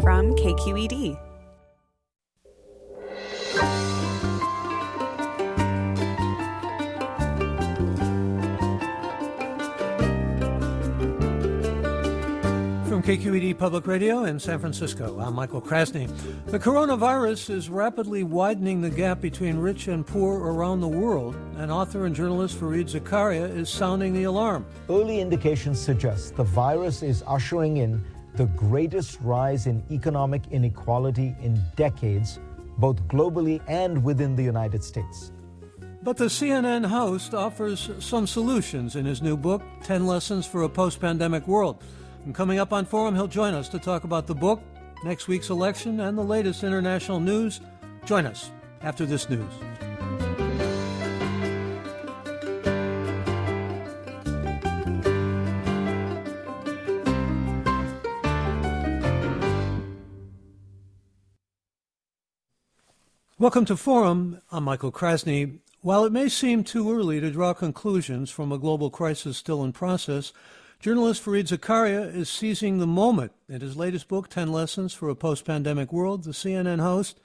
from KQED. From KQED Public Radio in San Francisco, I'm Michael Krasny. The coronavirus is rapidly widening the gap between rich and poor around the world, and author and journalist Fareed Zakaria is sounding the alarm. Early indications suggest the virus is ushering in the greatest rise in economic inequality in decades, both globally and within the United States. But the CNN host offers some solutions in his new book, 10 Lessons for a Post Pandemic World. And coming up on Forum, he'll join us to talk about the book, next week's election, and the latest international news. Join us after this news. Welcome to Forum. I'm Michael Krasny. While it may seem too early to draw conclusions from a global crisis still in process, Journalist Fareed Zakaria is seizing the moment. In his latest book, 10 Lessons for a Post Pandemic World, the CNN host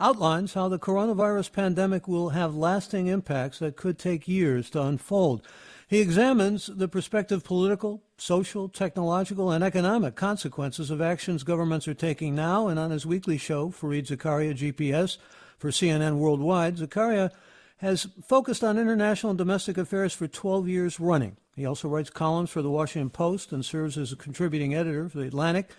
outlines how the coronavirus pandemic will have lasting impacts that could take years to unfold. He examines the prospective political, social, technological, and economic consequences of actions governments are taking now. And on his weekly show, Fareed Zakaria GPS, for CNN Worldwide, Zakaria has focused on international and domestic affairs for 12 years running. He also writes columns for the Washington Post and serves as a contributing editor for the Atlantic.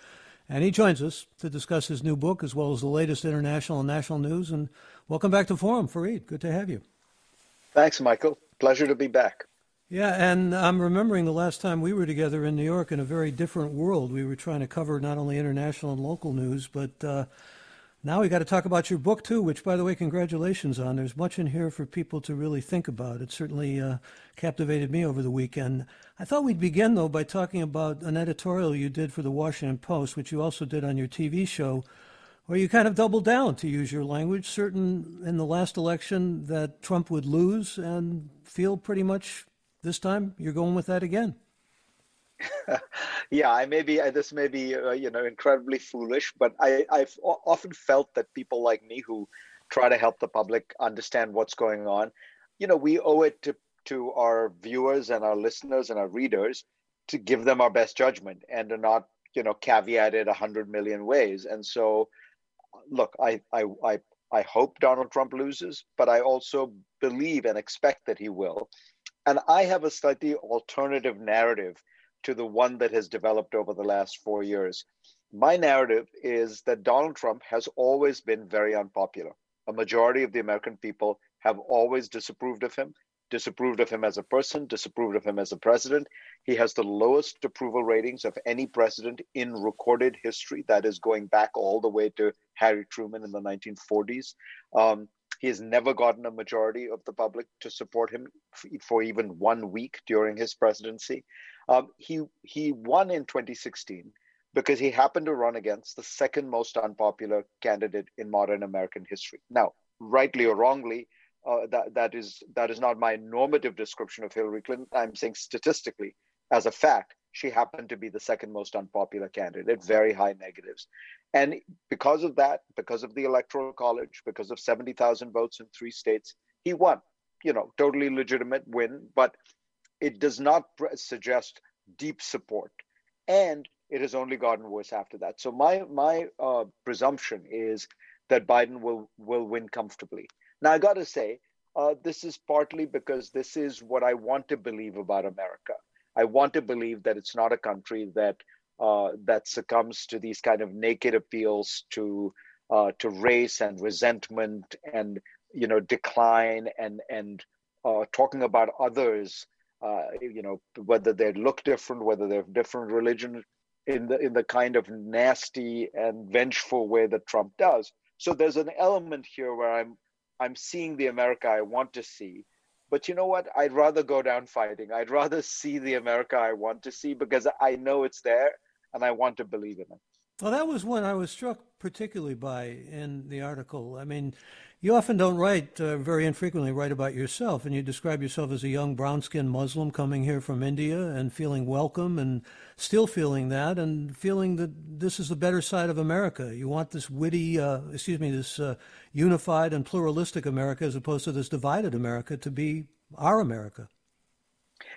And he joins us to discuss his new book as well as the latest international and national news. And welcome back to Forum, Fareed. Good to have you. Thanks, Michael. Pleasure to be back. Yeah, and I'm remembering the last time we were together in New York in a very different world. We were trying to cover not only international and local news, but uh, now we got to talk about your book too, which, by the way, congratulations on. There's much in here for people to really think about. It certainly uh, captivated me over the weekend. I thought we'd begin though by talking about an editorial you did for the Washington Post, which you also did on your TV show, where you kind of doubled down, to use your language, certain in the last election that Trump would lose, and feel pretty much this time you're going with that again. yeah, I may be. This may be, uh, you know, incredibly foolish, but I, I've often felt that people like me who try to help the public understand what's going on, you know, we owe it to to our viewers and our listeners and our readers to give them our best judgment and to not, you know, caveat it a hundred million ways. And so, look, I, I, I, I hope Donald Trump loses, but I also believe and expect that he will. And I have a slightly alternative narrative to the one that has developed over the last four years. My narrative is that Donald Trump has always been very unpopular. A majority of the American people have always disapproved of him, disapproved of him as a person, disapproved of him as a president. He has the lowest approval ratings of any president in recorded history. That is going back all the way to Harry Truman in the 1940s. Um, he has never gotten a majority of the public to support him for even one week during his presidency. Um, he he won in 2016 because he happened to run against the second most unpopular candidate in modern American history. Now, rightly or wrongly, uh, that that is that is not my normative description of Hillary Clinton. I'm saying statistically, as a fact, she happened to be the second most unpopular candidate, very high negatives. And because of that, because of the electoral college, because of 70,000 votes in three states, he won. You know, totally legitimate win, but it does not suggest deep support. And it has only gotten worse after that. So my my uh, presumption is that Biden will will win comfortably. Now I got to say, uh, this is partly because this is what I want to believe about America. I want to believe that it's not a country that uh, that succumbs to these kind of naked appeals to uh, to race and resentment and you know decline and and uh, talking about others, uh, you know whether they look different, whether they're different religion, in the in the kind of nasty and vengeful way that Trump does. So there's an element here where I'm I'm seeing the America I want to see, but you know what? I'd rather go down fighting. I'd rather see the America I want to see because I know it's there. And I want to believe in it. Well, that was one I was struck particularly by in the article. I mean, you often don't write, uh, very infrequently write about yourself, and you describe yourself as a young brown skinned Muslim coming here from India and feeling welcome and still feeling that and feeling that this is the better side of America. You want this witty, uh, excuse me, this uh, unified and pluralistic America as opposed to this divided America to be our America.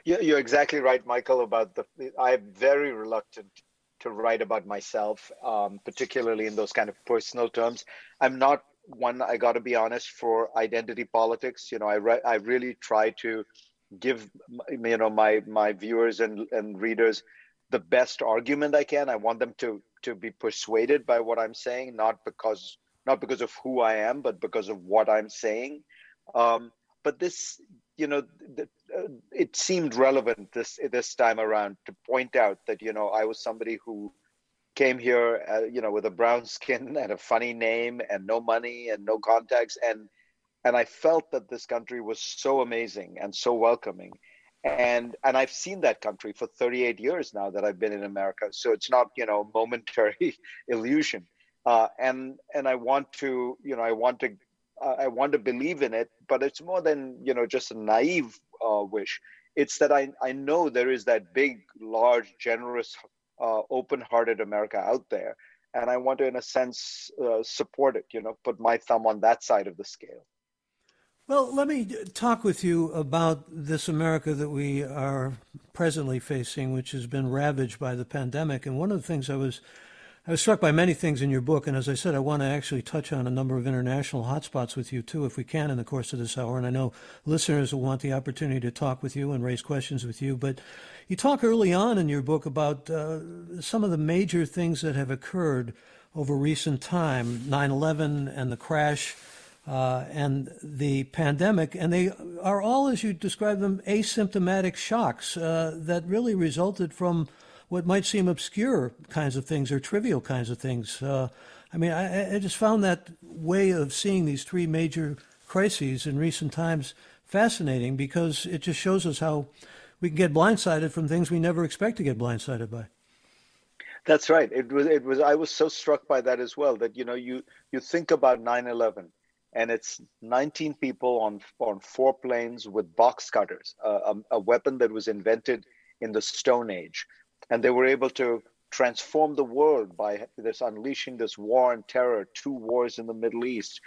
You're exactly right, Michael, about the. I'm very reluctant to write about myself, um, particularly in those kind of personal terms. I'm not one. I got to be honest for identity politics. You know, I re- I really try to give you know my my viewers and and readers the best argument I can. I want them to to be persuaded by what I'm saying, not because not because of who I am, but because of what I'm saying. Um, but this, you know, the, it seemed relevant this this time around to point out that you know I was somebody who came here, uh, you know, with a brown skin and a funny name and no money and no contacts, and and I felt that this country was so amazing and so welcoming, and and I've seen that country for 38 years now that I've been in America, so it's not you know momentary illusion, uh, and and I want to you know I want to I want to believe in it, but it's more than you know just a naive uh, wish. It's that I I know there is that big, large, generous, uh, open-hearted America out there, and I want to, in a sense, uh, support it. You know, put my thumb on that side of the scale. Well, let me talk with you about this America that we are presently facing, which has been ravaged by the pandemic. And one of the things I was I was struck by many things in your book, and as I said, I want to actually touch on a number of international hotspots with you too, if we can, in the course of this hour. And I know listeners will want the opportunity to talk with you and raise questions with you. But you talk early on in your book about uh, some of the major things that have occurred over recent time 9 11 and the crash. Uh, and the pandemic, and they are all, as you describe them, asymptomatic shocks uh, that really resulted from what might seem obscure kinds of things or trivial kinds of things. Uh, I mean, I, I, just found that way of seeing these three major crises in recent times fascinating because it just shows us how we can get blindsided from things we never expect to get blindsided by. That's right. It was. It was. I was so struck by that as well. That you know, you you think about 9/11, and it's 19 people on on four planes with box cutters, uh, a, a weapon that was invented in the Stone Age, and they were able to transform the world by this unleashing this war and terror two wars in the middle east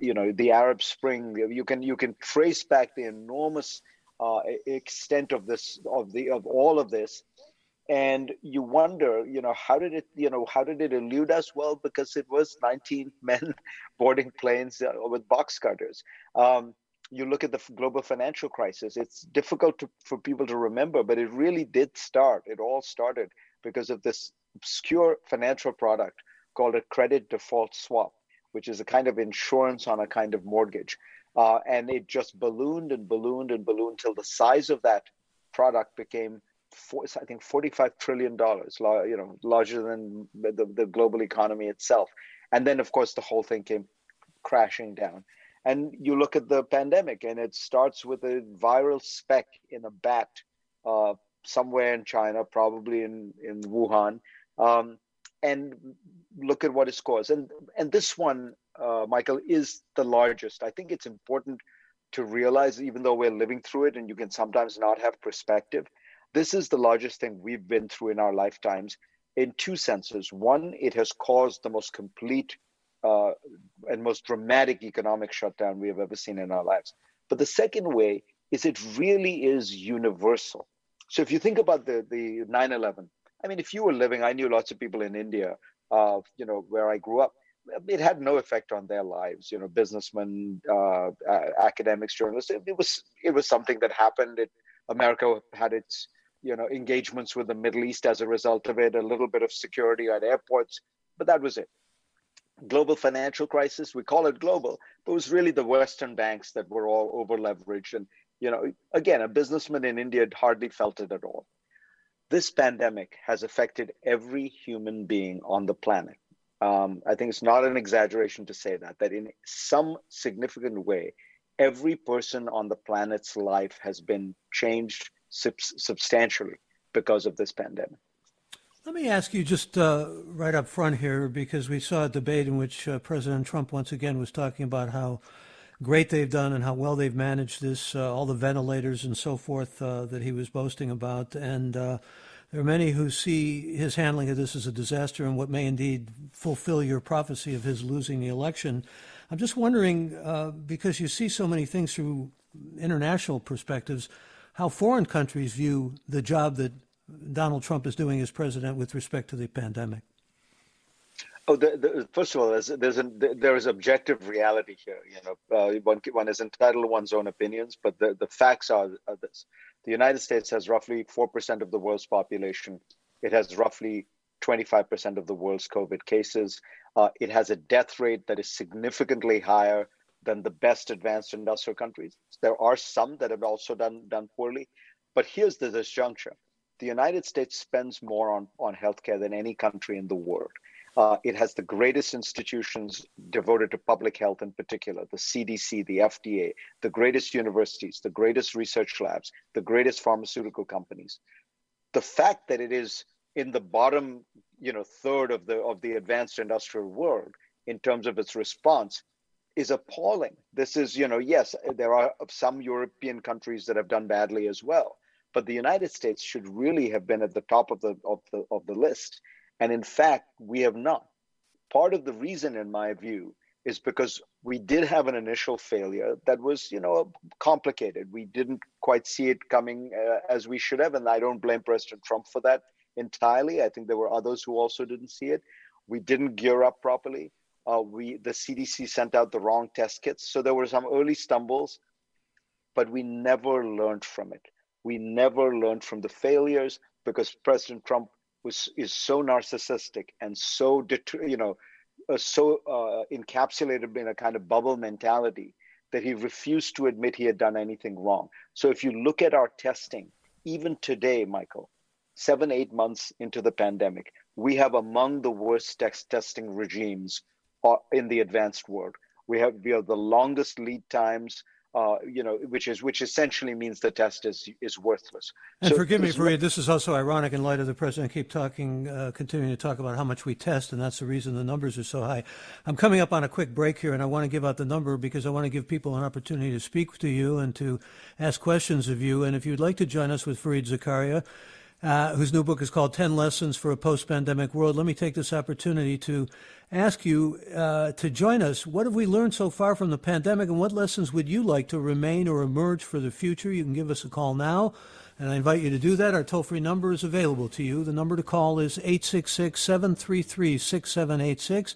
you know the arab spring. You can you can trace back the enormous uh, extent of this of the of all of this. And you wonder you know how did it you know how did it elude us? Well because it was 19 men boarding planes uh, with box cutters. Um, you look at the global financial crisis, it's difficult to, for people to remember, but it really did start. It all started because of this obscure financial product called a credit default swap, which is a kind of insurance on a kind of mortgage. Uh, and it just ballooned and ballooned and ballooned till the size of that product became, four, I think, forty-five trillion dollars. You know, larger than the, the global economy itself. And then, of course, the whole thing came crashing down. And you look at the pandemic, and it starts with a viral speck in a bat uh, somewhere in China, probably in in Wuhan, um, and look at what it's caused. And and this one, uh, Michael, is the largest. I think it's important to realize, even though we're living through it, and you can sometimes not have perspective, this is the largest thing we've been through in our lifetimes in two senses. One, it has caused the most complete uh, and most dramatic economic shutdown we have ever seen in our lives. But the second way is it really is universal. So if you think about the the 9/11, I mean, if you were living, I knew lots of people in India, uh, you know, where I grew up. It had no effect on their lives. You know, businessmen, uh, academics, journalists. It, it, was it was something that happened. It, America had its you know engagements with the Middle East as a result of it. A little bit of security at airports, but that was it global financial crisis. We call it global, but it was really the Western banks that were all over leveraged. And, you know, again, a businessman in India hardly felt it at all. This pandemic has affected every human being on the planet. Um, I think it's not an exaggeration to say that, that in some significant way, every person on the planet's life has been changed sub- substantially because of this pandemic. Let me ask you just uh, right up front here, because we saw a debate in which uh, President Trump once again was talking about how great they've done and how well they've managed this, uh, all the ventilators and so forth uh, that he was boasting about. And uh, there are many who see his handling of this as a disaster and what may indeed fulfill your prophecy of his losing the election. I'm just wondering, uh, because you see so many things through international perspectives, how foreign countries view the job that Donald Trump is doing as president with respect to the pandemic. Oh, the, the, first of all, there's, there's an, there is objective reality here. You know, uh, one, one is entitled to one's own opinions, but the, the facts are, are this: the United States has roughly four percent of the world's population. It has roughly 25% of the world's COVID cases. Uh, it has a death rate that is significantly higher than the best advanced industrial countries. There are some that have also done, done poorly. But here's the disjuncture the United States spends more on, on healthcare than any country in the world. Uh, it has the greatest institutions devoted to public health in particular the CDC, the FDA, the greatest universities, the greatest research labs, the greatest pharmaceutical companies. The fact that it is in the bottom you know third of the of the advanced industrial world in terms of its response is appalling this is you know yes there are some european countries that have done badly as well but the united states should really have been at the top of the of the of the list and in fact we have not part of the reason in my view is because we did have an initial failure that was you know complicated we didn't quite see it coming uh, as we should have and i don't blame president trump for that entirely. I think there were others who also didn't see it. We didn't gear up properly. Uh, we the CDC sent out the wrong test kits, so there were some early stumbles, but we never learned from it. We never learned from the failures because President Trump was is so narcissistic and so you know uh, so uh, encapsulated in a kind of bubble mentality that he refused to admit he had done anything wrong. So if you look at our testing, even today, Michael, seven, eight months into the pandemic, we have among the worst testing regimes uh, in the advanced world. We have we have the longest lead times, uh, you know, which is which essentially means the test is is worthless. And so forgive me, Fareed, this is also ironic in light of the president keep talking, uh, continuing to talk about how much we test, and that's the reason the numbers are so high. I'm coming up on a quick break here, and I want to give out the number because I want to give people an opportunity to speak to you and to ask questions of you. And if you'd like to join us with Fareed Zakaria uh, whose new book is called 10 Lessons for a Post Pandemic World. Let me take this opportunity to ask you uh, to join us. What have we learned so far from the pandemic, and what lessons would you like to remain or emerge for the future? You can give us a call now, and I invite you to do that. Our toll free number is available to you. The number to call is 866 733 6786.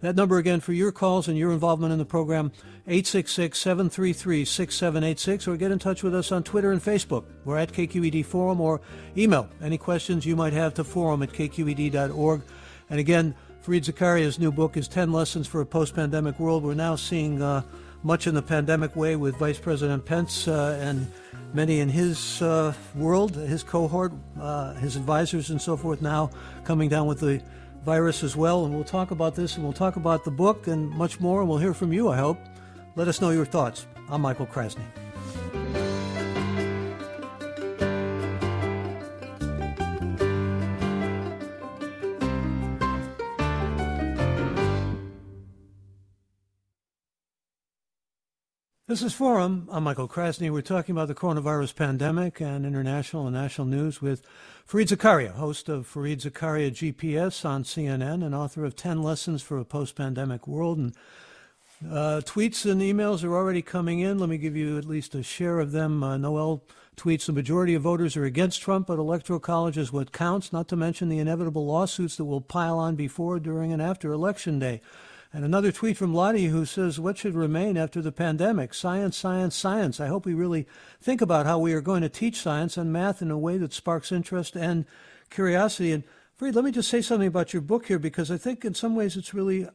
That number again for your calls and your involvement in the program, 866-733-6786, or get in touch with us on Twitter and Facebook. We're at KQED Forum, or email any questions you might have to forum at kqed.org. And again, Fareed Zakaria's new book is 10 Lessons for a Post-Pandemic World. We're now seeing uh, much in the pandemic way with Vice President Pence uh, and many in his uh, world, his cohort, uh, his advisors, and so forth now coming down with the virus as well. And we'll talk about this and we'll talk about the book and much more. And we'll hear from you, I hope. Let us know your thoughts. I'm Michael Krasny. This is Forum. I'm Michael Krasny. We're talking about the coronavirus pandemic and international and national news with Fareed Zakaria, host of Fareed Zakaria GPS on CNN and author of 10 Lessons for a Post Pandemic World. And uh, tweets and emails are already coming in. Let me give you at least a share of them. Uh, Noel tweets The majority of voters are against Trump, but Electoral College is what counts, not to mention the inevitable lawsuits that will pile on before, during, and after Election Day. And another tweet from Lottie who says, What should remain after the pandemic? Science, science, science. I hope we really think about how we are going to teach science and math in a way that sparks interest and curiosity. And Fareed, let me just say something about your book here because I think in some ways it's really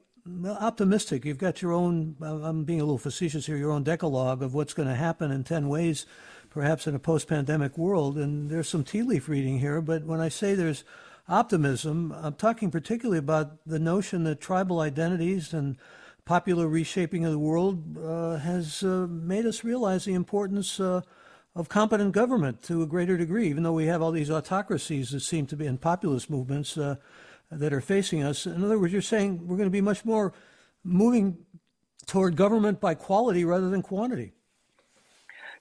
optimistic. You've got your own, I'm being a little facetious here, your own decalogue of what's going to happen in 10 ways, perhaps in a post pandemic world. And there's some tea leaf reading here. But when I say there's optimism. I'm talking particularly about the notion that tribal identities and popular reshaping of the world uh, has uh, made us realize the importance uh, of competent government to a greater degree, even though we have all these autocracies that seem to be in populist movements uh, that are facing us. In other words, you're saying we're going to be much more moving toward government by quality rather than quantity.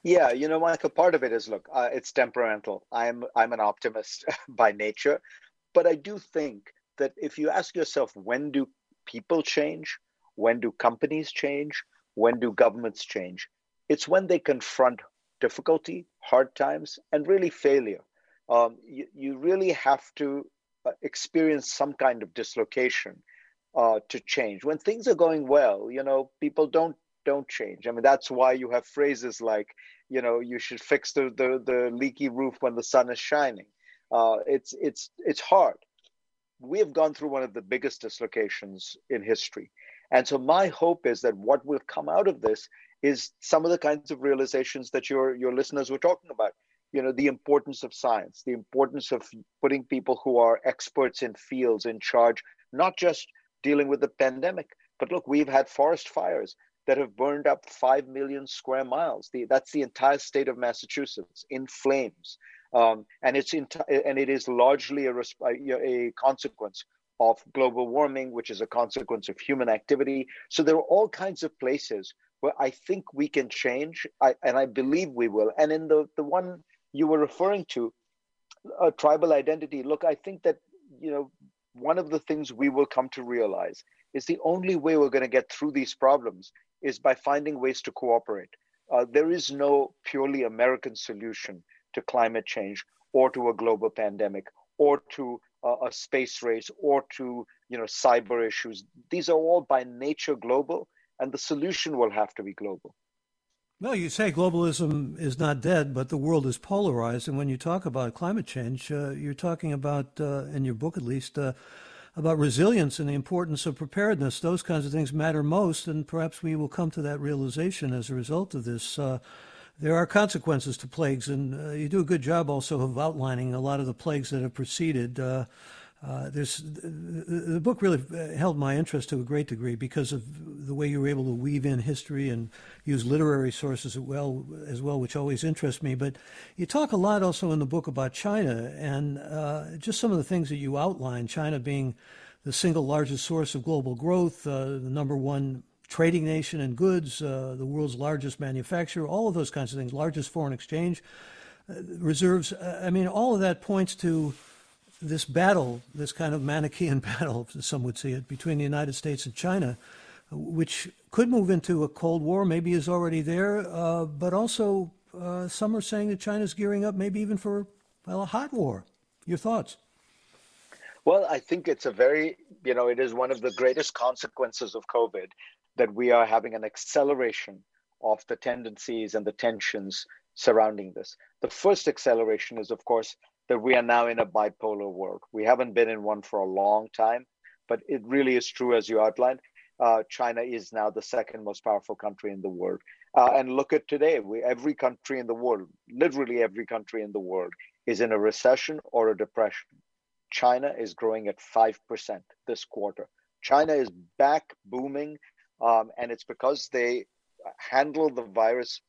Yeah, you know, Michael, part of it is look, uh, it's temperamental. I'm I'm an optimist by nature, but I do think that if you ask yourself when do people change, when do companies change, when do governments change, it's when they confront difficulty, hard times, and really failure. Um, you, you really have to uh, experience some kind of dislocation uh, to change. When things are going well, you know, people don't don't change. I mean, that's why you have phrases like, you know, you should fix the the, the leaky roof when the sun is shining. Uh, it's it's it's hard. We have gone through one of the biggest dislocations in history, and so my hope is that what will come out of this is some of the kinds of realizations that your your listeners were talking about. You know the importance of science the importance of putting people who are experts in fields in charge not just dealing with the pandemic but look we've had forest fires that have burned up 5 million square miles. The, that's the entire state of massachusetts in flames um, and it's and it is largely a, a consequence of global warming which is a consequence of human activity so there are all kinds of places where I think we can change, I, and I believe we will. And in the, the one you were referring to, a tribal identity, look, I think that, you know, one of the things we will come to realize is the only way we're going to get through these problems is by finding ways to cooperate. Uh, there is no purely American solution to climate change or to a global pandemic or to uh, a space race or to you know cyber issues. These are all by nature global, and the solution will have to be global. Well, you say globalism is not dead, but the world is polarized. And when you talk about climate change, uh, you're talking about, uh, in your book at least, uh, about resilience and the importance of preparedness. Those kinds of things matter most, and perhaps we will come to that realization as a result of this. Uh, there are consequences to plagues, and uh, you do a good job also of outlining a lot of the plagues that have preceded. Uh, uh, there's the book really held my interest to a great degree because of the way you were able to weave in history and use literary sources as well, as well, which always interests me. But you talk a lot also in the book about China and uh, just some of the things that you outline. China being the single largest source of global growth, uh, the number one trading nation in goods, uh, the world's largest manufacturer, all of those kinds of things, largest foreign exchange uh, reserves. I mean, all of that points to this battle, this kind of Manichaean battle, some would see it, between the United States and China, which could move into a Cold War, maybe is already there, uh, but also uh, some are saying that China's gearing up maybe even for well, a hot war. Your thoughts? Well, I think it's a very, you know, it is one of the greatest consequences of COVID that we are having an acceleration of the tendencies and the tensions surrounding this. The first acceleration is, of course, that we are now in a bipolar world. We haven't been in one for a long time, but it really is true as you outlined. Uh, China is now the second most powerful country in the world. Uh, and look at today, we, every country in the world, literally every country in the world, is in a recession or a depression. China is growing at 5% this quarter. China is back booming, um, and it's because they handle the virus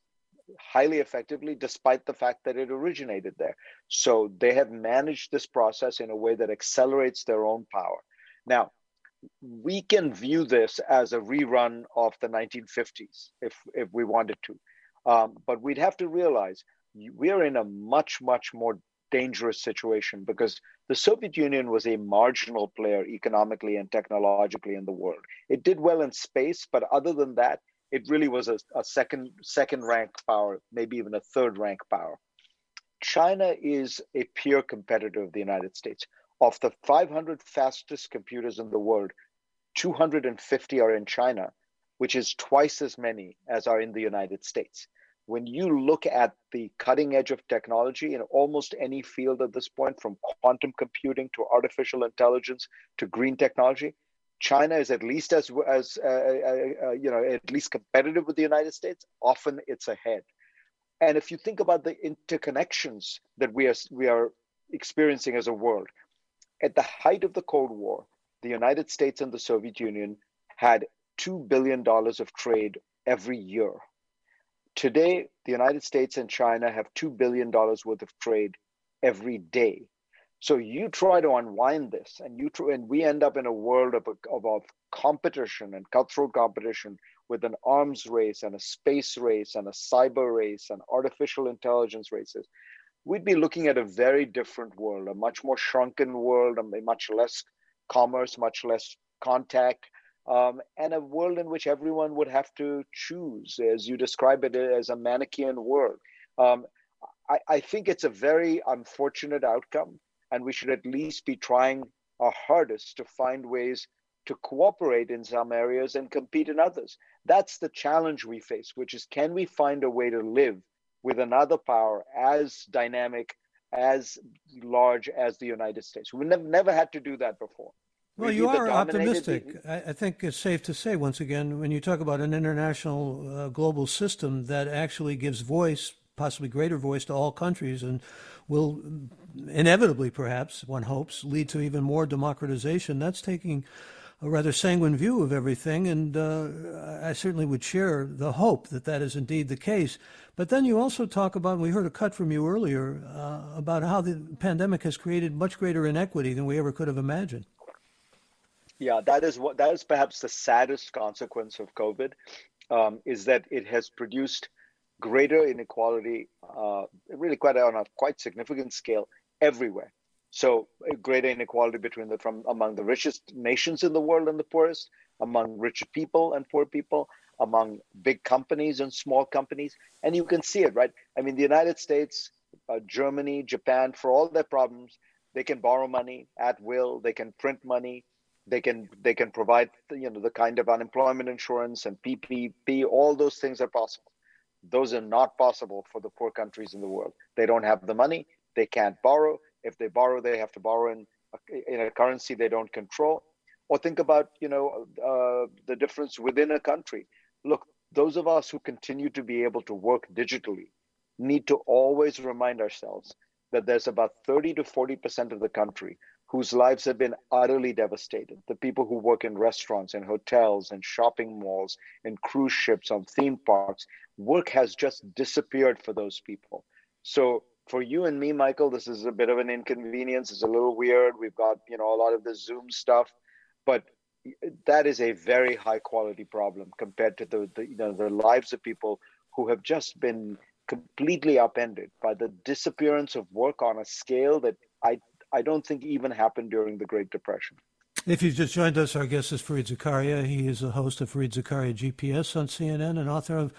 highly effectively, despite the fact that it originated there. So they have managed this process in a way that accelerates their own power. Now, we can view this as a rerun of the 1950s if, if we wanted to. Um, but we'd have to realize we're in a much, much more dangerous situation because the Soviet Union was a marginal player economically and technologically in the world. It did well in space, but other than that, it really was a, a second second rank power, maybe even a third rank power. China is a peer competitor of the United States. Of the 500 fastest computers in the world, 250 are in China, which is twice as many as are in the United States. When you look at the cutting edge of technology in almost any field at this point, from quantum computing to artificial intelligence to green technology, China is at least as as uh, uh, uh, you know at least competitive with the United States. Often it's ahead. And if you think about the interconnections that we are we are experiencing as a world, at the height of the Cold War, the United States and the Soviet Union had two billion dollars of trade every year. Today, the United States and China have $2 billion worth of trade every day. So you try to unwind this, and you and we end up in a world of, of, of competition and cutthroat competition with an arms race and a space race and a cyber race and artificial intelligence races. We'd be looking at a very different world, a much more shrunken world, a much less commerce, much less contact, um, and a world in which everyone would have to choose, as you describe it, as a Manichaean world. Um, I, I, think it's a very unfortunate outcome and we should at least be trying our hardest to find ways to cooperate in some areas and compete in others. That's the challenge we face, which is can we find a way to live with another power as dynamic, as large as the United States? We've never had to do that before. Well, you are optimistic. I, I, think it's safe to say, once again, when you talk about an international uh, global system that actually gives voice, possibly greater voice, to all countries and will inevitably, perhaps, one hopes, lead to even more democratization. That's taking a rather sanguine view of everything, and uh, I certainly would share the hope that that is indeed the case. But then you also talk about, and we heard a cut from you earlier, uh, about how the pandemic has created much greater inequity than we ever could have imagined. Yeah, that is what that is perhaps the saddest consequence of COVID, um, is that it has produced greater inequality, uh, really quite on a quite significant scale everywhere. So greater inequality between the from among the richest nations in the world and the poorest, among rich people and poor people, among big companies and small companies, and you can see it, right? I mean, the United States, uh, Germany, Japan, for all their problems, they can borrow money at will. They can print money. They can they can provide you know the kind of unemployment insurance and PPP. All those things are possible. Those are not possible for the poor countries in the world. They don't have the money. They can't borrow. If they borrow, they have to borrow in a, in a currency they don't control. Or think about you know uh, the difference within a country. Look, those of us who continue to be able to work digitally need to always remind ourselves that there's about 30 to 40 percent of the country whose lives have been utterly devastated. The people who work in restaurants and hotels and shopping malls and cruise ships on theme parks, work has just disappeared for those people. So for you and me, Michael, this is a bit of an inconvenience. It's a little weird. We've got, you know, a lot of the Zoom stuff, but that is a very high quality problem compared to the, the you know the lives of people who have just been completely upended by the disappearance of work on a scale that I I don't think even happened during the Great Depression. If you've just joined us, our guest is Fareed Zakaria. He is the host of Fareed Zakaria GPS on CNN and author of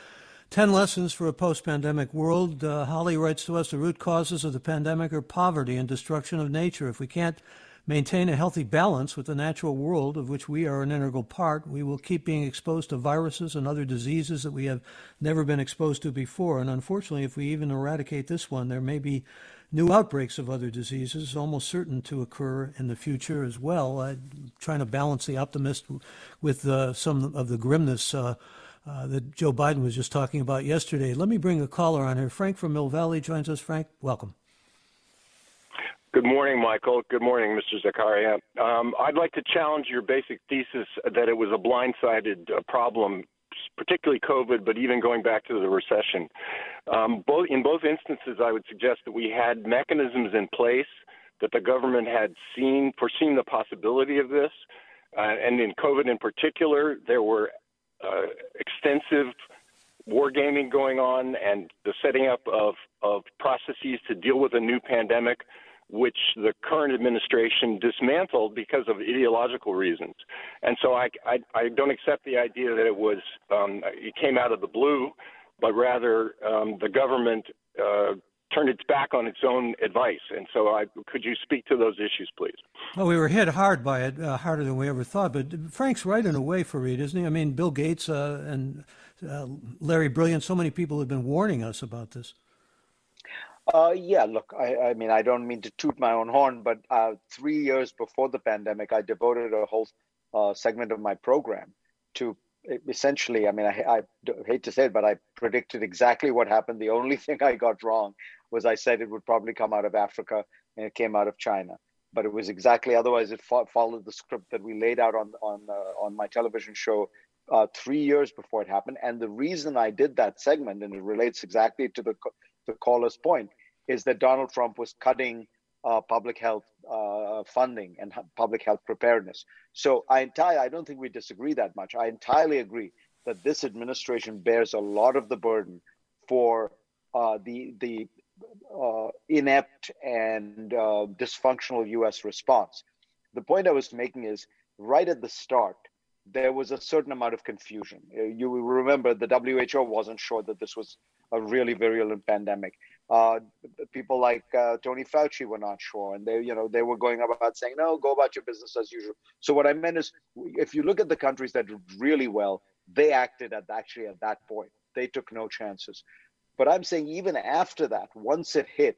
10 Lessons for a Post Pandemic World. Uh, Holly writes to us the root causes of the pandemic are poverty and destruction of nature. If we can't maintain a healthy balance with the natural world of which we are an integral part, we will keep being exposed to viruses and other diseases that we have never been exposed to before. And unfortunately, if we even eradicate this one, there may be new outbreaks of other diseases, almost certain to occur in the future as well. I'm trying to balance the optimist with uh, some of the grimness uh, uh, that Joe Biden was just talking about yesterday. Let me bring a caller on here. Frank from Mill Valley joins us. Frank, welcome. Good morning, Michael. Good morning, Mr. Zakaria. Um, I'd like to challenge your basic thesis that it was a blindsided uh, problem, particularly COVID, but even going back to the recession. Um, both, in both instances, I would suggest that we had mechanisms in place that the government had seen, foreseen the possibility of this. Uh, and in COVID in particular, there were uh, extensive wargaming going on and the setting up of, of processes to deal with a new pandemic which the current administration dismantled because of ideological reasons. And so I, I, I don't accept the idea that it was um, it came out of the blue, but rather um, the government uh, turned its back on its own advice. And so, I, could you speak to those issues, please? Well, we were hit hard by it, uh, harder than we ever thought. But Frank's right in a way Fareed, isn't he? I mean, Bill Gates uh, and uh, Larry Brilliant, so many people have been warning us about this. Uh, yeah, look, I, I, mean, I don't mean to toot my own horn, but uh, three years before the pandemic, I devoted a whole uh, segment of my program to essentially, I mean, I, I, hate to say it, but I predicted exactly what happened. The only thing I got wrong was I said it would probably come out of Africa and it came out of China. But it was exactly otherwise. It fo- followed the script that we laid out on on uh, on my television show uh, three years before it happened. And the reason I did that segment, and it relates exactly to the, the caller's point, is that Donald Trump was cutting uh, public health uh, funding and public health preparedness. So I entirely, I don't think we disagree that much. I entirely agree that this administration bears a lot of the burden for uh, the the uh, inept and uh, dysfunctional U.S. response. The point I was making is right at the start, there was a certain amount of confusion. Uh, you will remember the WHO wasn't sure that this was a really virulent pandemic. Uh, people like uh, Tony Fauci were not sure, and they, you know, they were going about saying, "No, go about your business as usual." So what I meant is, if you look at the countries that did really well, they acted at actually at that point. They took no chances. But I'm saying even after that, once it hit,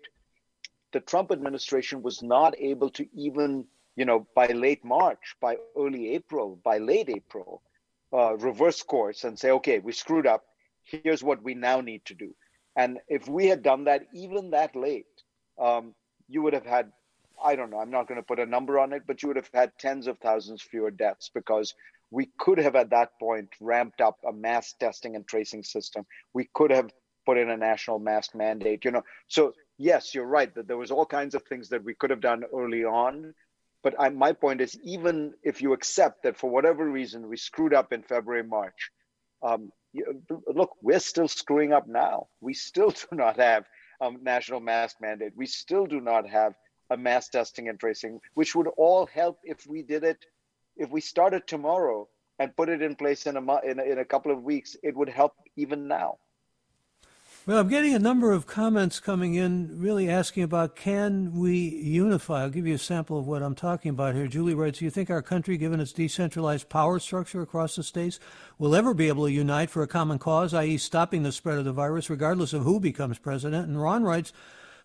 the Trump administration was not able to even, you know, by late March, by early April, by late April, uh, reverse course and say, okay, we screwed up. Here's what we now need to do. And if we had done that even that late, um, you would have had, I don't know, I'm not going to put a number on it, but you would have had tens of thousands fewer deaths because we could have at that point ramped up a mass testing and tracing system. We could have put in a national mask mandate, you know. So yes, you're right that there was all kinds of things that we could have done early on. But I, my point is, even if you accept that for whatever reason we screwed up in February, March, um, look, we're still screwing up now. We still do not have a national mask mandate. We still do not have a mass testing and tracing, which would all help if we did it, if we started tomorrow and put it in place in a, in a, in a couple of weeks, it would help even now. Well, I'm getting a number of comments coming in really asking about can we unify? I'll give you a sample of what I'm talking about here. Julie writes, Do you think our country, given its decentralized power structure across the states, will ever be able to unite for a common cause, i.e., stopping the spread of the virus, regardless of who becomes president? And Ron writes,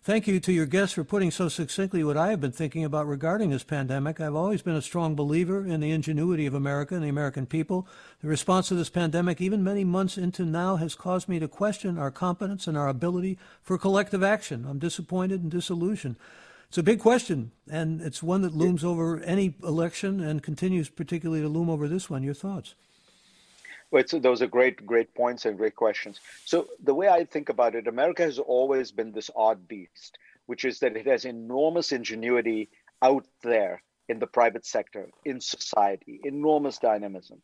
Thank you to your guests for putting so succinctly what I have been thinking about regarding this pandemic. I've always been a strong believer in the ingenuity of America and the American people. The response to this pandemic, even many months into now, has caused me to question our competence and our ability for collective action. I'm disappointed and disillusioned. It's a big question, and it's one that looms over any election and continues particularly to loom over this one. Your thoughts? Well, those are great, great points and great questions. So the way I think about it, America has always been this odd beast, which is that it has enormous ingenuity out there in the private sector, in society, enormous dynamism.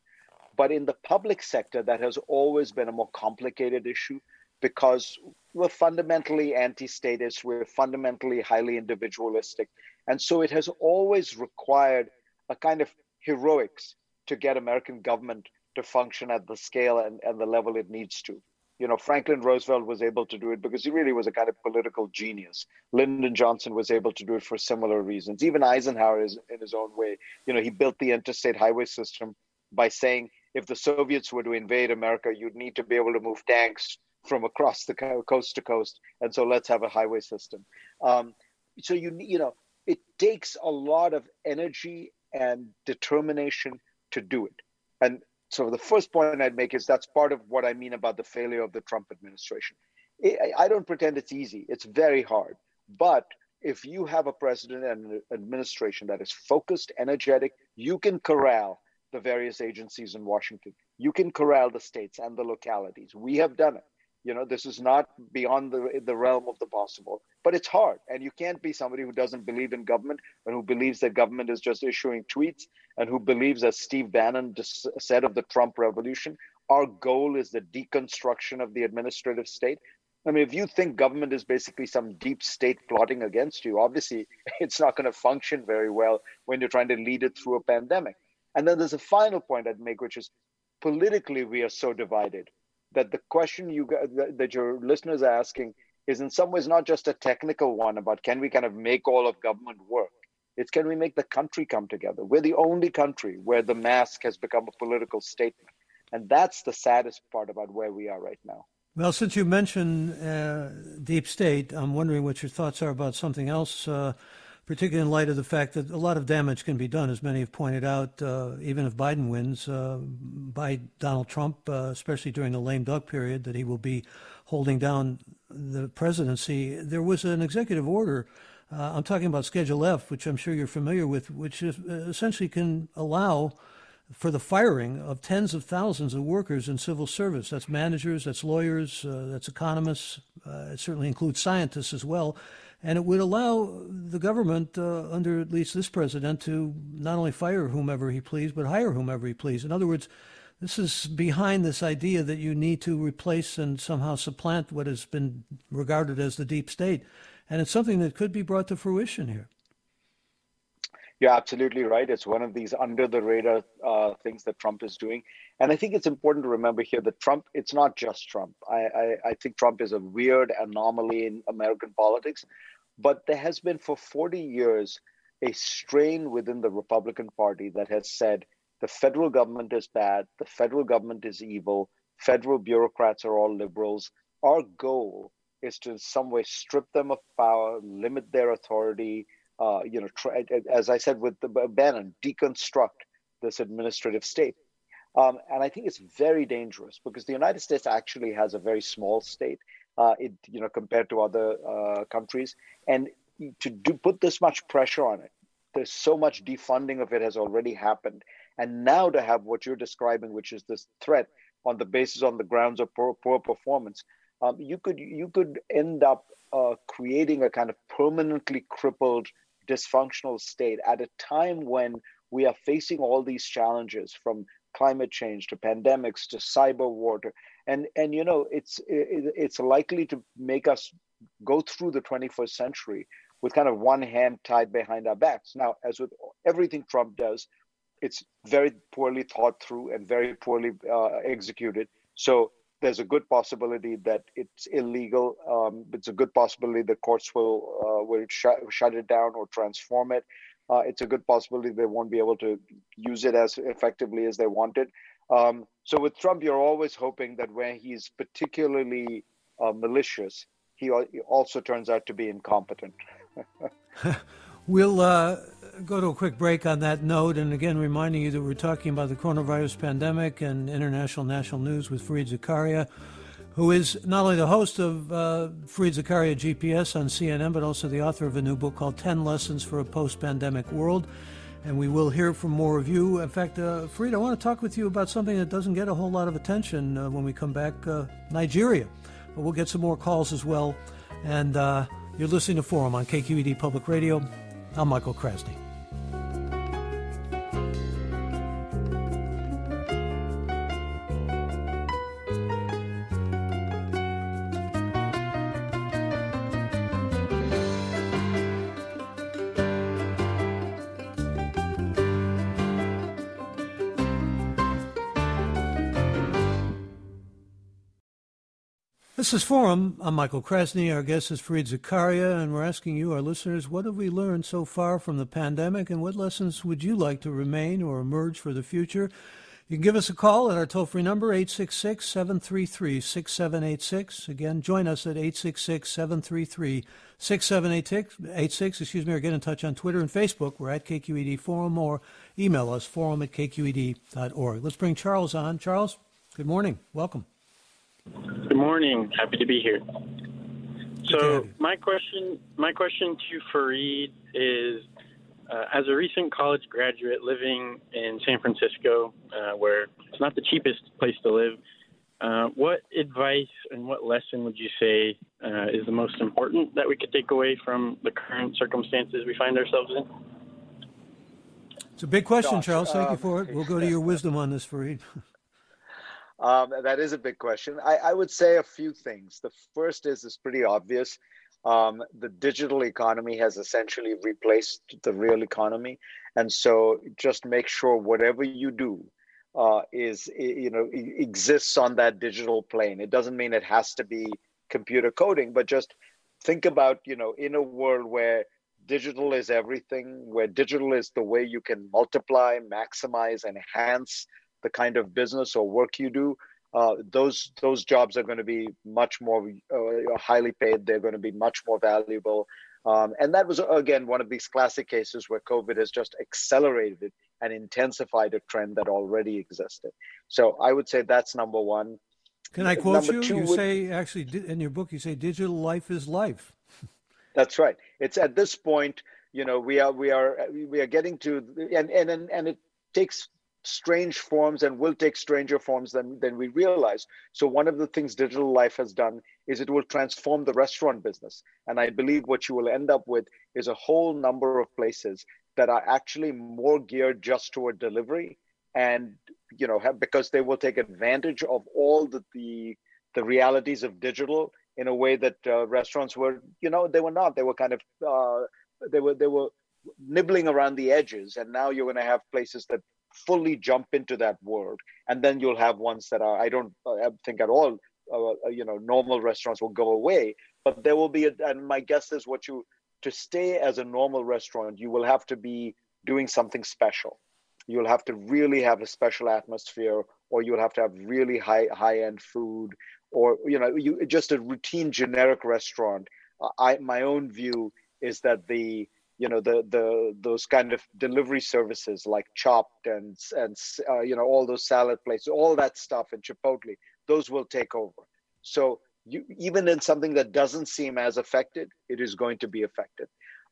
But in the public sector, that has always been a more complicated issue because we're fundamentally anti-statist, we're fundamentally highly individualistic. And so it has always required a kind of heroics to get American government to function at the scale and, and the level it needs to. You know, Franklin Roosevelt was able to do it because he really was a kind of political genius. Lyndon Johnson was able to do it for similar reasons. Even Eisenhower is in his own way. You know, he built the interstate highway system by saying if the Soviets were to invade America, you'd need to be able to move tanks from across the coast to coast. And so let's have a highway system. Um, so you you know, it takes a lot of energy and determination to do it. And so the first point I'd make is that's part of what I mean about the failure of the Trump administration. I don't pretend it's easy. It's very hard. But if you have a president and an administration that is focused, energetic, you can corral the various agencies in Washington. You can corral the states and the localities. We have done it. You know, this is not beyond the, the realm of the possible, but it's hard. And you can't be somebody who doesn't believe in government and who believes that government is just issuing tweets and who believes, as Steve Bannon said of the Trump revolution, our goal is the deconstruction of the administrative state. I mean, if you think government is basically some deep state plotting against you, obviously it's not going to function very well when you're trying to lead it through a pandemic. And then there's a final point I'd make, which is politically we are so divided that the question you that your listeners are asking is in some ways not just a technical one about can we kind of make all of government work. It's can we make the country come together? We're the only country where the mask has become a political statement. And that's the saddest part about where we are right now. Well since you mentioned uh, deep state i'm wondering what your thoughts are about something else uh, particularly in light of the fact that a lot of damage can be done, as many have pointed out, uh, even if Biden wins, uh, by Donald Trump, uh, especially during the lame duck period, that he will be holding down the presidency. There was an executive order. Uh, I'm talking about Schedule F, which I'm sure you're familiar with, which is, uh, essentially can allow for the firing of tens of thousands of workers in civil service. That's managers, that's lawyers, uh, that's economists. It certainly includes scientists as well. And it would allow the government, uh, under at least this president, to not only fire whomever he pleased, but hire whomever he pleased. In other words, this is behind this idea that you need to replace and somehow supplant what has been regarded as the deep state. And it's something that could be brought to fruition here. You're absolutely right. It's one of these under the radar uh, things that Trump is doing. And I think it's important to remember here that Trump, it's not just Trump. I, I, I think Trump is a weird anomaly in American politics. But there has been for 40 years a strain within the Republican Party that has said the federal government is bad, the federal government is evil, federal bureaucrats are all liberals. Our goal is to in some way strip them of power, limit their authority, uh, you know, try, as I said with the Bannon, deconstruct this administrative state. Um, and I think it's very dangerous because the United States actually has a very small state, uh, it, you know, compared to other uh, countries. And to do, put this much pressure on it, there's so much defunding of it has already happened. And now to have what you're describing, which is this threat on the basis on the grounds of poor, poor performance, um, you could you could end up uh, creating a kind of permanently crippled dysfunctional state at a time when we are facing all these challenges from climate change to pandemics to cyber war to, and and you know it's it, it's likely to make us go through the 21st century with kind of one hand tied behind our backs. Now as with everything trump does it's very poorly thought through and very poorly uh, executed. So there's a good possibility that it's illegal. Um, it's a good possibility the courts will uh, will shut, shut it down or transform it. Uh, it's a good possibility they won't be able to use it as effectively as they wanted. Um, so with Trump, you're always hoping that when he's particularly uh, malicious, he also turns out to be incompetent. we'll uh, go to a quick break on that note, and again, reminding you that we're talking about the coronavirus pandemic and international national news with Fareed Zakaria, who is not only the host of uh, Fareed Zakaria GPS on CNN, but also the author of a new book called 10 Lessons for a Post Pandemic World. And we will hear from more of you. In fact, uh, Fareed, I want to talk with you about something that doesn't get a whole lot of attention uh, when we come back uh, Nigeria. But we'll get some more calls as well. And uh, you're listening to Forum on KQED Public Radio. I'm Michael Krasny. This is Forum. I'm Michael Krasny. Our guest is Fareed Zakaria, and we're asking you, our listeners, what have we learned so far from the pandemic, and what lessons would you like to remain or emerge for the future? You can give us a call at our toll free number, 866 733 6786. Again, join us at 866 733 6786. Excuse me, or get in touch on Twitter and Facebook. We're at KQED Forum, or email us, forum at kqed.org. Let's bring Charles on. Charles, good morning. Welcome. Good morning. Happy to be here. So my question, my question to Fareed is, uh, as a recent college graduate living in San Francisco, uh, where it's not the cheapest place to live, uh, what advice and what lesson would you say uh, is the most important that we could take away from the current circumstances we find ourselves in? It's a big question, Josh, Charles. Thank you for it. We'll go to your wisdom on this, Fareed. Um, that is a big question. I, I, would say a few things. The first is is pretty obvious. Um, the digital economy has essentially replaced the real economy, and so just make sure whatever you do uh, is you know exists on that digital plane. It doesn't mean it has to be computer coding, but just think about you know in a world where digital is everything, where digital is the way you can multiply, maximize, enhance the kind of business or work you do, uh, those those jobs are going to be much more uh, highly paid. They're going to be much more valuable. Um, and that was again one of these classic cases where COVID has just accelerated and intensified a trend that already existed. So I would say that's number one. Can I quote number you? You would, say actually in your book, you say digital life is life. That's right. It's at this point, you know, we are we are we are getting to and and and it takes strange forms and will take stranger forms than, than we realize. So, one of the things Digital Life has done is it will transform the restaurant business. And I believe what you will end up with is a whole number of places that are actually more geared just toward delivery and you know have, because they will take advantage of all the, the the realities of digital in a way that uh, restaurants were you know they were not they were kind of uh, they were they were nibbling around the edges and now you're going to have places that fully jump into that world and then you'll have ones that are i don't I think at all uh, uh, you know normal restaurants will go away but there will be a, and my guess is what you to stay as a normal restaurant you will have to be doing something special. You'll have to really have a special atmosphere or you'll have to have really high high end food or you know you just a routine generic restaurant. I my own view is that the you know the the those kind of delivery services like chopped and and uh, you know all those salad places all that stuff and chipotle those will take over. So you, even in something that doesn't seem as affected it is going to be affected.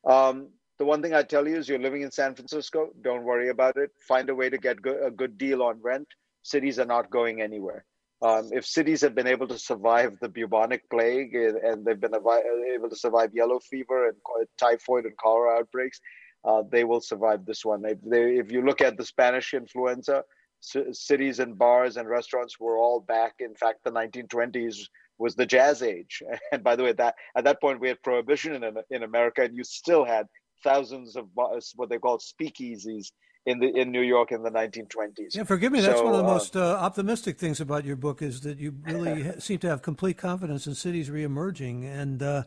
Um, the one thing i tell you is you're living in san francisco don't worry about it. Find a way to get go- a good deal on rent. Cities are not going anywhere um, if cities have been able to survive the bubonic plague and, they've been able to survive yellow fever and typhoid and cholera outbreaks, uh, they will survive this one. If, they, if you look at the Spanish influenza, cities and bars and restaurants were all back. In fact, the 1920s was the jazz age. And by the way, that at that point we had prohibition in in America, and you still had thousands of what they call speakeasies in the in New York in the 1920s. Yeah, forgive me. That's so, one of the uh, most uh, optimistic things about your book is that you really seem to have complete confidence in cities reemerging. And uh,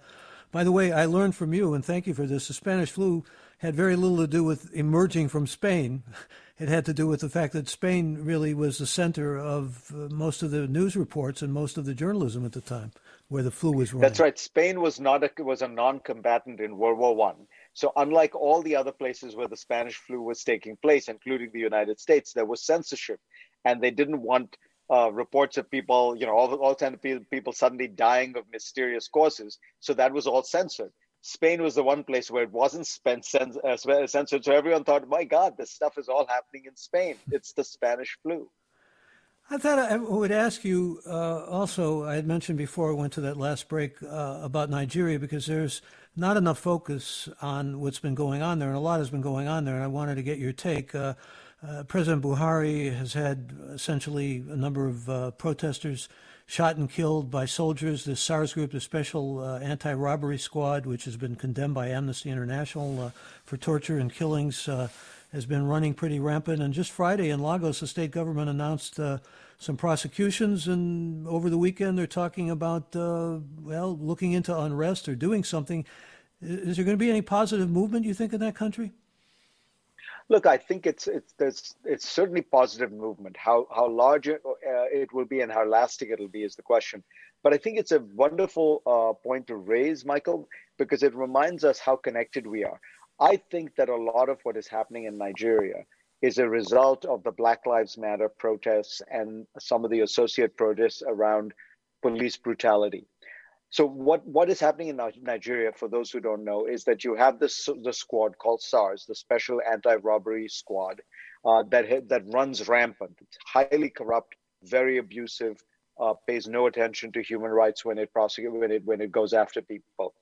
by the way, I learned from you, and thank you for this. The Spanish flu had very little to do with emerging from Spain. It had to do with the fact that Spain really was the center of uh, most of the news reports and most of the journalism at the time, where the flu was running. That's right. Spain was not a, was a non-combatant in World War One. So, unlike all the other places where the Spanish flu was taking place, including the United States, there was censorship, and they didn't want uh, reports of people, you know, all, all kind of people suddenly dying of mysterious causes. So that was all censored. Spain was the one place where it wasn't spent uh, censored. So everyone thought, my God, this stuff is all happening in Spain. It's the Spanish flu. I thought I would ask you uh, also, I had mentioned before I went to that last break uh, about Nigeria because there's not enough focus on what's been going on there, and a lot has been going on there, and I wanted to get your take. Uh, uh, President Buhari has had essentially a number of uh, protesters shot and killed by soldiers. The SARS group, the Special uh, Anti Robbery Squad, which has been condemned by Amnesty International for torture and killings, has been running pretty rampant. And just Friday in Lagos, the state government announced some prosecutions, and over the weekend they're talking about uh, well looking into unrest or doing something. Is there going to be any positive movement you think in that country? Look, I think it's it's there's it's certainly positive movement. How how large it, uh, it will be and how lasting it'll be is the question. But I think it's a wonderful uh, point to raise, Michael, because it reminds us how connected we are. I think that a lot of what is happening in Nigeria is a result of the Black Lives Matter protests and some of the associate protests around police brutality. So what, what is happening in Nigeria, for those who don't know, is that you have this the squad called SARS, the Special Anti-Robbery Squad, uh, that that runs rampant. It's highly corrupt, very abusive, uh, pays no attention to human rights when it prosecute when it when it goes after people.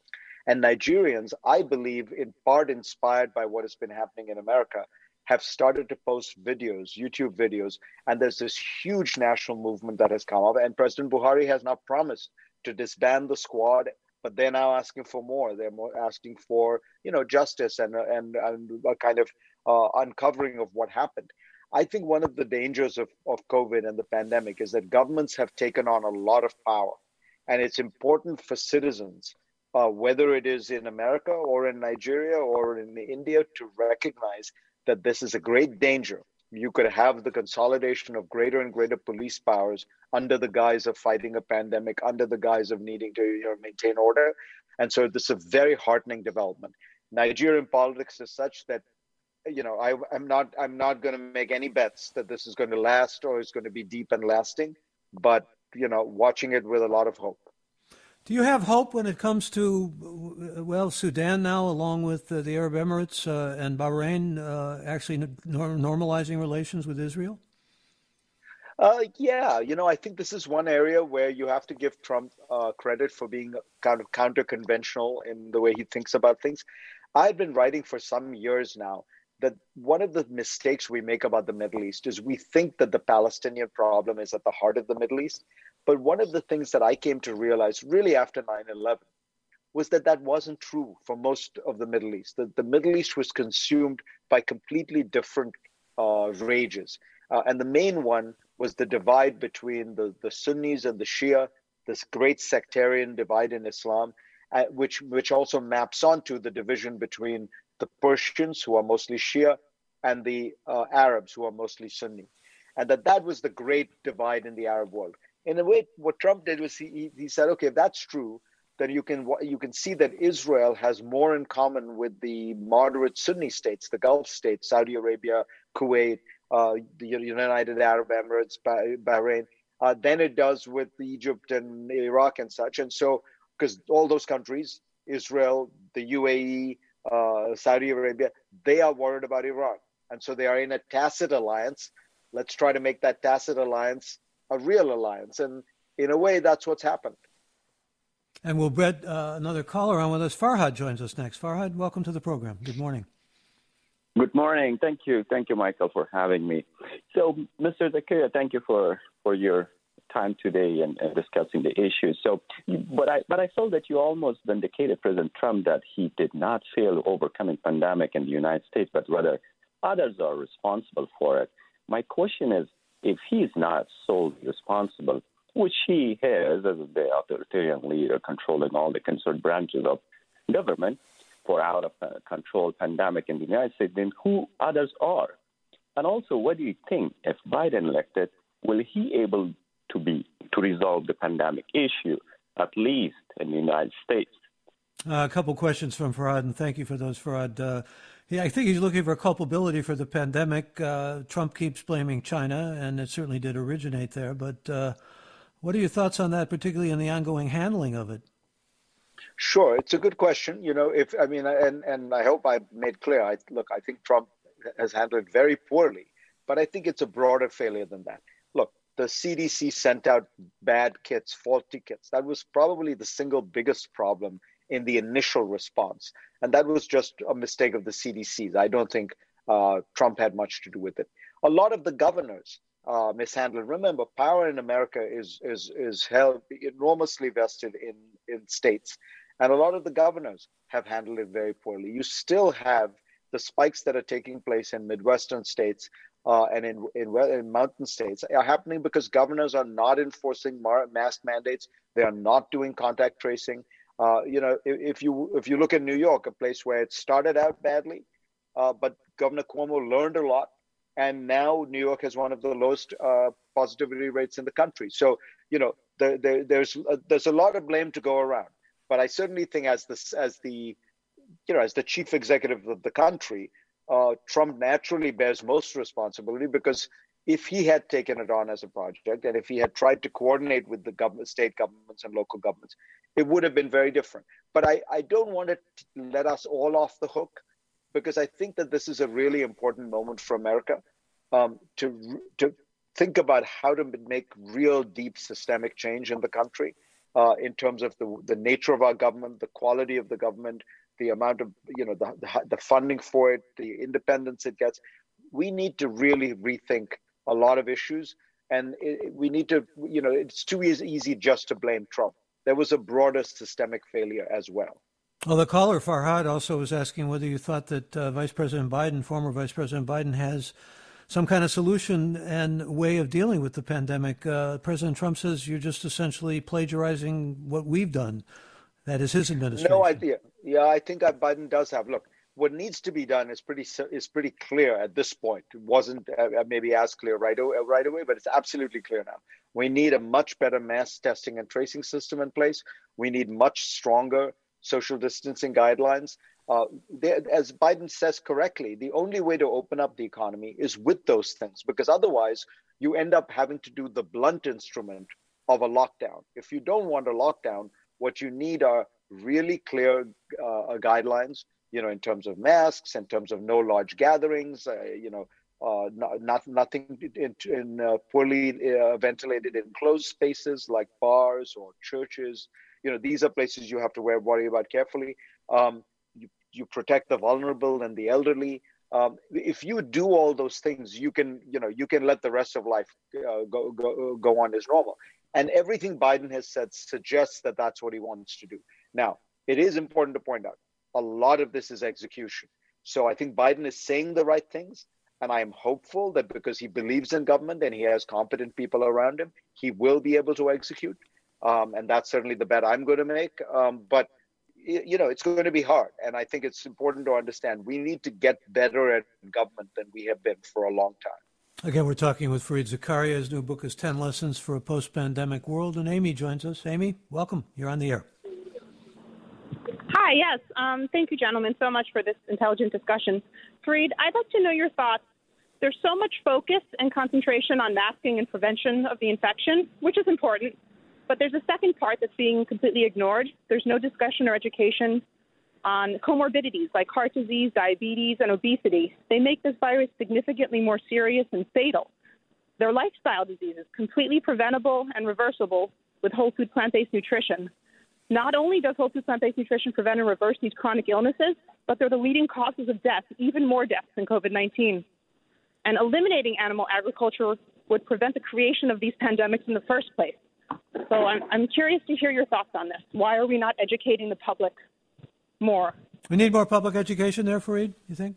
And Nigerians, I believe, in part inspired by what has been happening in America, have started to post videos, YouTube videos, and there's this huge national movement that has come up. And President Buhari has now promised to disband the squad, but they're now asking for more. They're more asking for you know justice and and and a kind of uh, uncovering of what happened. I think one of the dangers of, of COVID and the pandemic is that governments have taken on a lot of power. And it's important for citizens, uh, whether it is in America or in Nigeria or in India, to recognize that this is a great danger. You could have the consolidation of greater and greater police powers under the guise of fighting a pandemic, under the guise of needing to you know, maintain order. And so this is a very heartening development. Nigerian politics is such that you know I, am not I'm not going to make any bets that this is going to last or is going to be deep and lasting, but you know watching it with a lot of hope. Do you have hope when it comes to, well, Sudan now, along with uh, the Arab Emirates uh, and Bahrain, uh, actually normalizing relations with Israel? Uh, yeah, you know, I think this is one area where you have to give Trump uh, credit for being kind of counter conventional in the way he thinks about things. I've been writing for some years now that one of the mistakes we make about the Middle East is we think that the Palestinian problem is at the heart of the Middle East. But one of the things that I came to realize really after 9 11 was that that wasn't true for most of the Middle East. That the Middle East was consumed by completely different uh, rages. Uh, and the main one was the divide between the, the Sunnis and the Shia, this great sectarian divide in Islam, uh, which, which also maps onto the division between the Persians, who are mostly Shia, and the uh, Arabs, who are mostly Sunni. And that that was the great divide in the Arab world. In a way, what Trump did was he, he said, okay, if that's true, then you can you can see that Israel has more in common with the moderate Sunni states, the Gulf states, Saudi Arabia, Kuwait, uh, the United Arab Emirates, Bahrain, uh, than it does with Egypt and Iraq and such. And so, because all those countries, Israel, the UAE, uh, Saudi Arabia, they are worried about Iran. And so they are in a tacit alliance. Let's try to make that tacit alliance a real alliance. And in a way, that's what's happened. And we'll get uh, another caller on with us. Farhad joins us next. Farhad, welcome to the program. Good morning. Good morning. Thank you. Thank you, Michael, for having me. So, Mr. Zakaria, thank you for, for your time today and, and, discussing the issue. So, but I but I felt that you almost vindicated President Trump that he did not fail overcoming pandemic in the United States, but rather others are responsible for it. My question is, if he's not solely responsible, which he has as the authoritarian leader controlling all the concerned branches of government for out of uh, control pandemic in the United States, then who others are? And also, what do you think if Biden elected, will he able to be to resolve the pandemic issue, at least in the United States? Uh, a couple questions from Farhad, and thank you for those, Farhad. Uh, yeah, I think he's looking for culpability for the pandemic. Uh, Trump keeps blaming China, and it certainly did originate there. But uh, what are your thoughts on that, particularly in the ongoing handling of it? Sure, it's a good question. You know, if I mean, and and I hope I made clear. I look, I think Trump has handled it very poorly, but I think it's a broader failure than that. The CDC sent out bad kits, faulty kits. That was probably the single biggest problem in the initial response. And that was just a mistake of the CDC's. I don't think uh, Trump had much to do with it. A lot of the governors uh, mishandled. Remember, power in America is is is held enormously vested in in states, and a lot of the governors have handled it very poorly. You still have the spikes that are taking place in Midwestern states uh, and in, in, in mountain states are happening because governors are not enforcing mask mandates. They are not doing contact tracing. Uh, you know, if, if, you if you look at New York, a place where it started out badly, uh, but Governor Cuomo learned a lot, and now New York has one of the lowest uh, positivity rates in the country. So you know, the, the, there's uh, there's a lot of blame to go around. But I certainly think as the as the you know as the chief executive of the country, uh, Trump naturally bears most responsibility because if he had taken it on as a project and if he had tried to coordinate with the government, state governments and local governments, it would have been very different. But I, I don't want to let us all off the hook because I think that this is a really important moment for America um, to, to think about how to make real deep systemic change in the country uh, in terms of the, the nature of our government, the quality of the government, the amount of, you know, the, the, funding for it, the independence it gets. We need to really rethink a lot of issues. And it, we need to, you know, it's too easy, easy just to blame Trump there was a broader systemic failure as well. Well, the caller, Farhad, also was asking whether you thought that uh, Vice President Biden, former Vice President Biden, has some kind of solution and way of dealing with the pandemic. Uh, President Trump says you're just essentially plagiarizing what we've done. That is his administration. No idea. Yeah, I think Biden does have. Look, what needs to be done is pretty is pretty clear at this point. It wasn't uh, uh, maybe as clear right away, right away, but it's absolutely clear now. We need a much better mass testing and tracing system in place. We need much stronger social distancing guidelines. Uh, as Biden says correctly, the only way to open up the economy is with those things, because otherwise you end up having to do the blunt instrument of a lockdown. If you don't want a lockdown, What you need are really clear uh, guidelines, you know, in terms of masks, in terms of no large gatherings, uh, you know, uh, not, not, nothing in, in uh, poorly uh, ventilated enclosed spaces like bars or churches. You know, these are places you have to worry about carefully. Um, you, you protect the vulnerable and the elderly. Um, if you do all those things, you can, you know, you can let the rest of life uh, go, go, go on as normal. And everything Biden has said suggests that that's what he wants to do. Now, it is important to point out a lot of this is execution. So I think Biden is saying the right things. And I am hopeful that because he believes in government and he has competent people around him, he will be able to execute. Um, and that's certainly the bet I'm going to make. Um, but you know, it's going to be hard. And I think it's important to understand we need to get better at government than we have been for a long time. Again, we're talking with Fareed Zakaria. His new book is 10 Lessons for a Post Pandemic World. And Amy joins us. Amy, welcome. You're on the air. Hi, yes. Um, thank you, gentlemen, so much for this intelligent discussion. Fareed, I'd like to know your thoughts. There's so much focus and concentration on masking and prevention of the infection, which is important. But there's a second part that's being completely ignored. There's no discussion or education on comorbidities like heart disease, diabetes, and obesity. They make this virus significantly more serious and fatal. They're lifestyle diseases, completely preventable and reversible with whole food plant based nutrition. Not only does whole food plant based nutrition prevent and reverse these chronic illnesses, but they're the leading causes of death, even more deaths than COVID 19. And eliminating animal agriculture would prevent the creation of these pandemics in the first place. So I'm, I'm curious to hear your thoughts on this. Why are we not educating the public more? We need more public education there, Fareed, you think?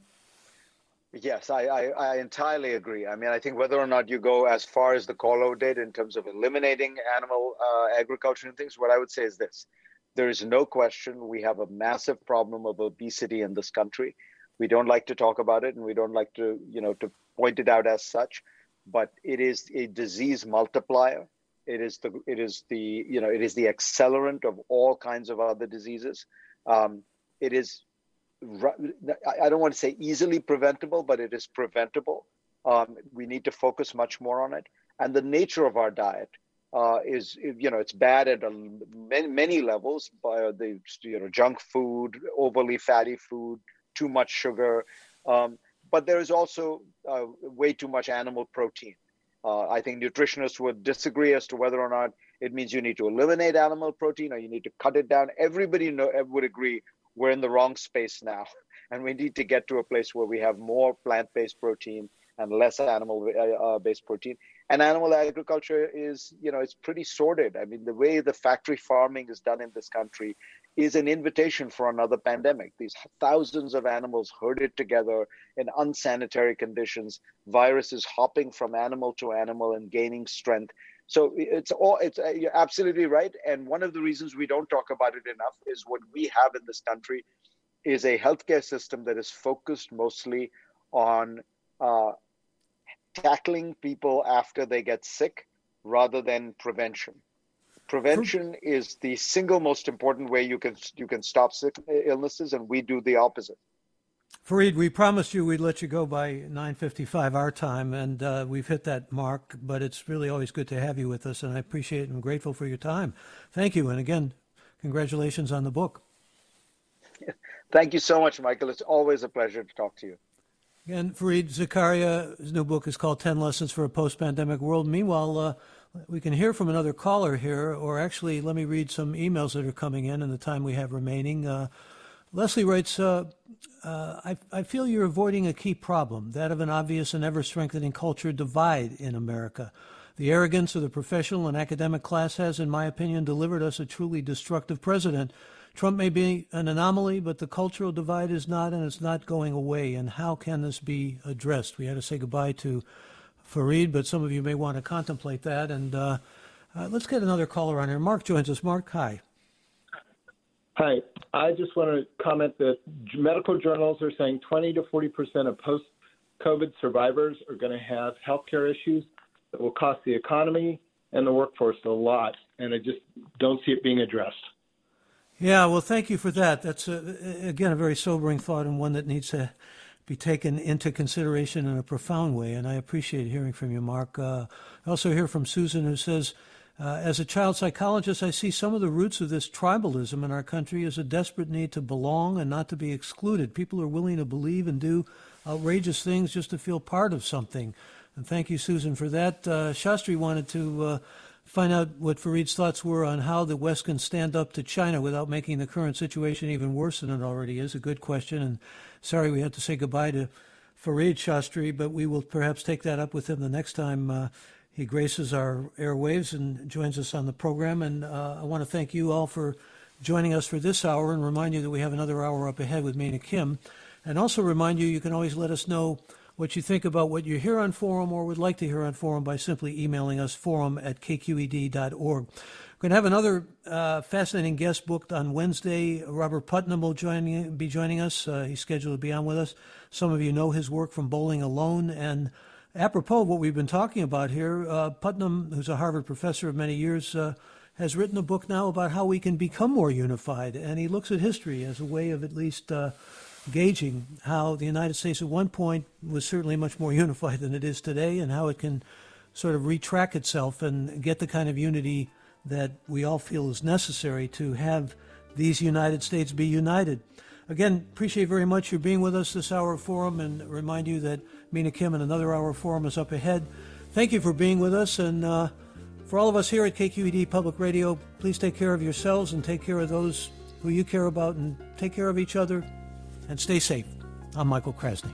Yes, I, I, I, entirely agree. I mean, I think whether or not you go as far as the Kaulo did in terms of eliminating animal uh, agriculture and things, what I would say is this. There is no question we have a massive problem of obesity in this country. We don't like to talk about it and we don't like to, you know, to point it out as such, but it is a disease multiplier. It is the it is the you know it is the accelerant of all kinds of other diseases. Um, it is I don't want to say easily preventable, but it is preventable. Um, we need to focus much more on it. And the nature of our diet uh, is, you know, it's bad at many, many levels. By the you know junk food, overly fatty food, too much sugar, um, but there is also uh, way too much animal protein. Uh, I think nutritionists would disagree as to whether or not it means you need to eliminate animal protein or you need to cut it down. Everybody know, would agree we're in the wrong space now, and we need to get to a place where we have more plant-based protein and less animal-based uh, uh, protein. And animal agriculture is, you know, it's pretty sordid. I mean, the way the factory farming is done in this country is an invitation for another pandemic. These thousands of animals herded together in unsanitary conditions, viruses hopping from animal to animal and gaining strength. So it's all it's uh, you're absolutely right. And one of the reasons we don't talk about it enough is what we have in this country is a healthcare system that is focused mostly on uh, tackling people after they get sick rather than prevention. Prevention is the single most important way you can you can stop sick illnesses, and we do the opposite. Fareed, we promised you we'd let you go by 9:55 our time, and uh, we've hit that mark. But it's really always good to have you with us, and I appreciate and I'm grateful for your time. Thank you, and again, congratulations on the book. Thank you so much, Michael. It's always a pleasure to talk to you. Again, Fareed Zakaria, his new book is called 10 Lessons for a Post Pandemic World. Meanwhile, uh, we can hear from another caller here, or actually, let me read some emails that are coming in in the time we have remaining. Uh, Leslie writes, uh, uh, I, I, feel you're avoiding a key problem, that of an obvious and ever strengthening culture divide in America. The arrogance of the professional and academic class has, in my opinion, delivered us a truly destructive president. Trump may be an anomaly, but the cultural divide is not, and it's not going away. And how can this be addressed? We had to say goodbye to Fareed, but some of you may want to contemplate that. And uh, uh, let's get another caller on here. Mark joins us. Mark, hi. Hi. I just want to comment that medical journals are saying 20 to 40 percent of post COVID survivors are going to have healthcare issues that will cost the economy and the workforce a lot. And I just don't see it being addressed. Yeah, well, thank you for that. That's, a, again, a very sobering thought and one that needs to be taken into consideration in a profound way. And I appreciate hearing from you, Mark. Uh, I also hear from Susan who says, Uh, as a child psychologist, I see some of the roots of this tribalism in our country as a desperate need to belong and not to be excluded. People are willing to believe and do outrageous things just to feel part of something. And thank you, Susan, for that. Uh, Shastri wanted to uh, find out what Fareed's thoughts were on how the West can stand up to China without making the current situation even worse than it already is. A good question. And sorry we had to say goodbye to Fareed Shastri, but we will perhaps take that up with him the next time uh, he graces our airwaves and joins us on the program. And uh, I want to thank you all for joining us for this hour and remind you that we have another hour up ahead with Mina Kim. And also remind you, you can always let us know what you think about what you hear on Forum or would like to hear on Forum by simply emailing us forum at kqed.org. We're going to have another uh, fascinating guest booked on Wednesday. Robert Putnam will join, be joining us. Uh, he's scheduled to be on with us. Some of you know his work from Bowling Alone and apropos of what we've been talking about here, uh, Putnam, who's a Harvard professor of many years, uh, has written a book now about how we can become more unified. And he looks at history as a way of at least uh, gauging how the United States at one point was certainly much more unified than it is today and how it can sort of retrack itself and get the kind of unity that we all feel is necessary to have these United States be united. Again, appreciate very much your being with us this hour of forum and remind you that Mina Kim and another hour forum is up ahead. Thank you for being with us. And uh, for all of us here at KQED Public Radio, please take care of yourselves and take care of those who you care about and take care of each other and stay safe. I'm Michael Krasny.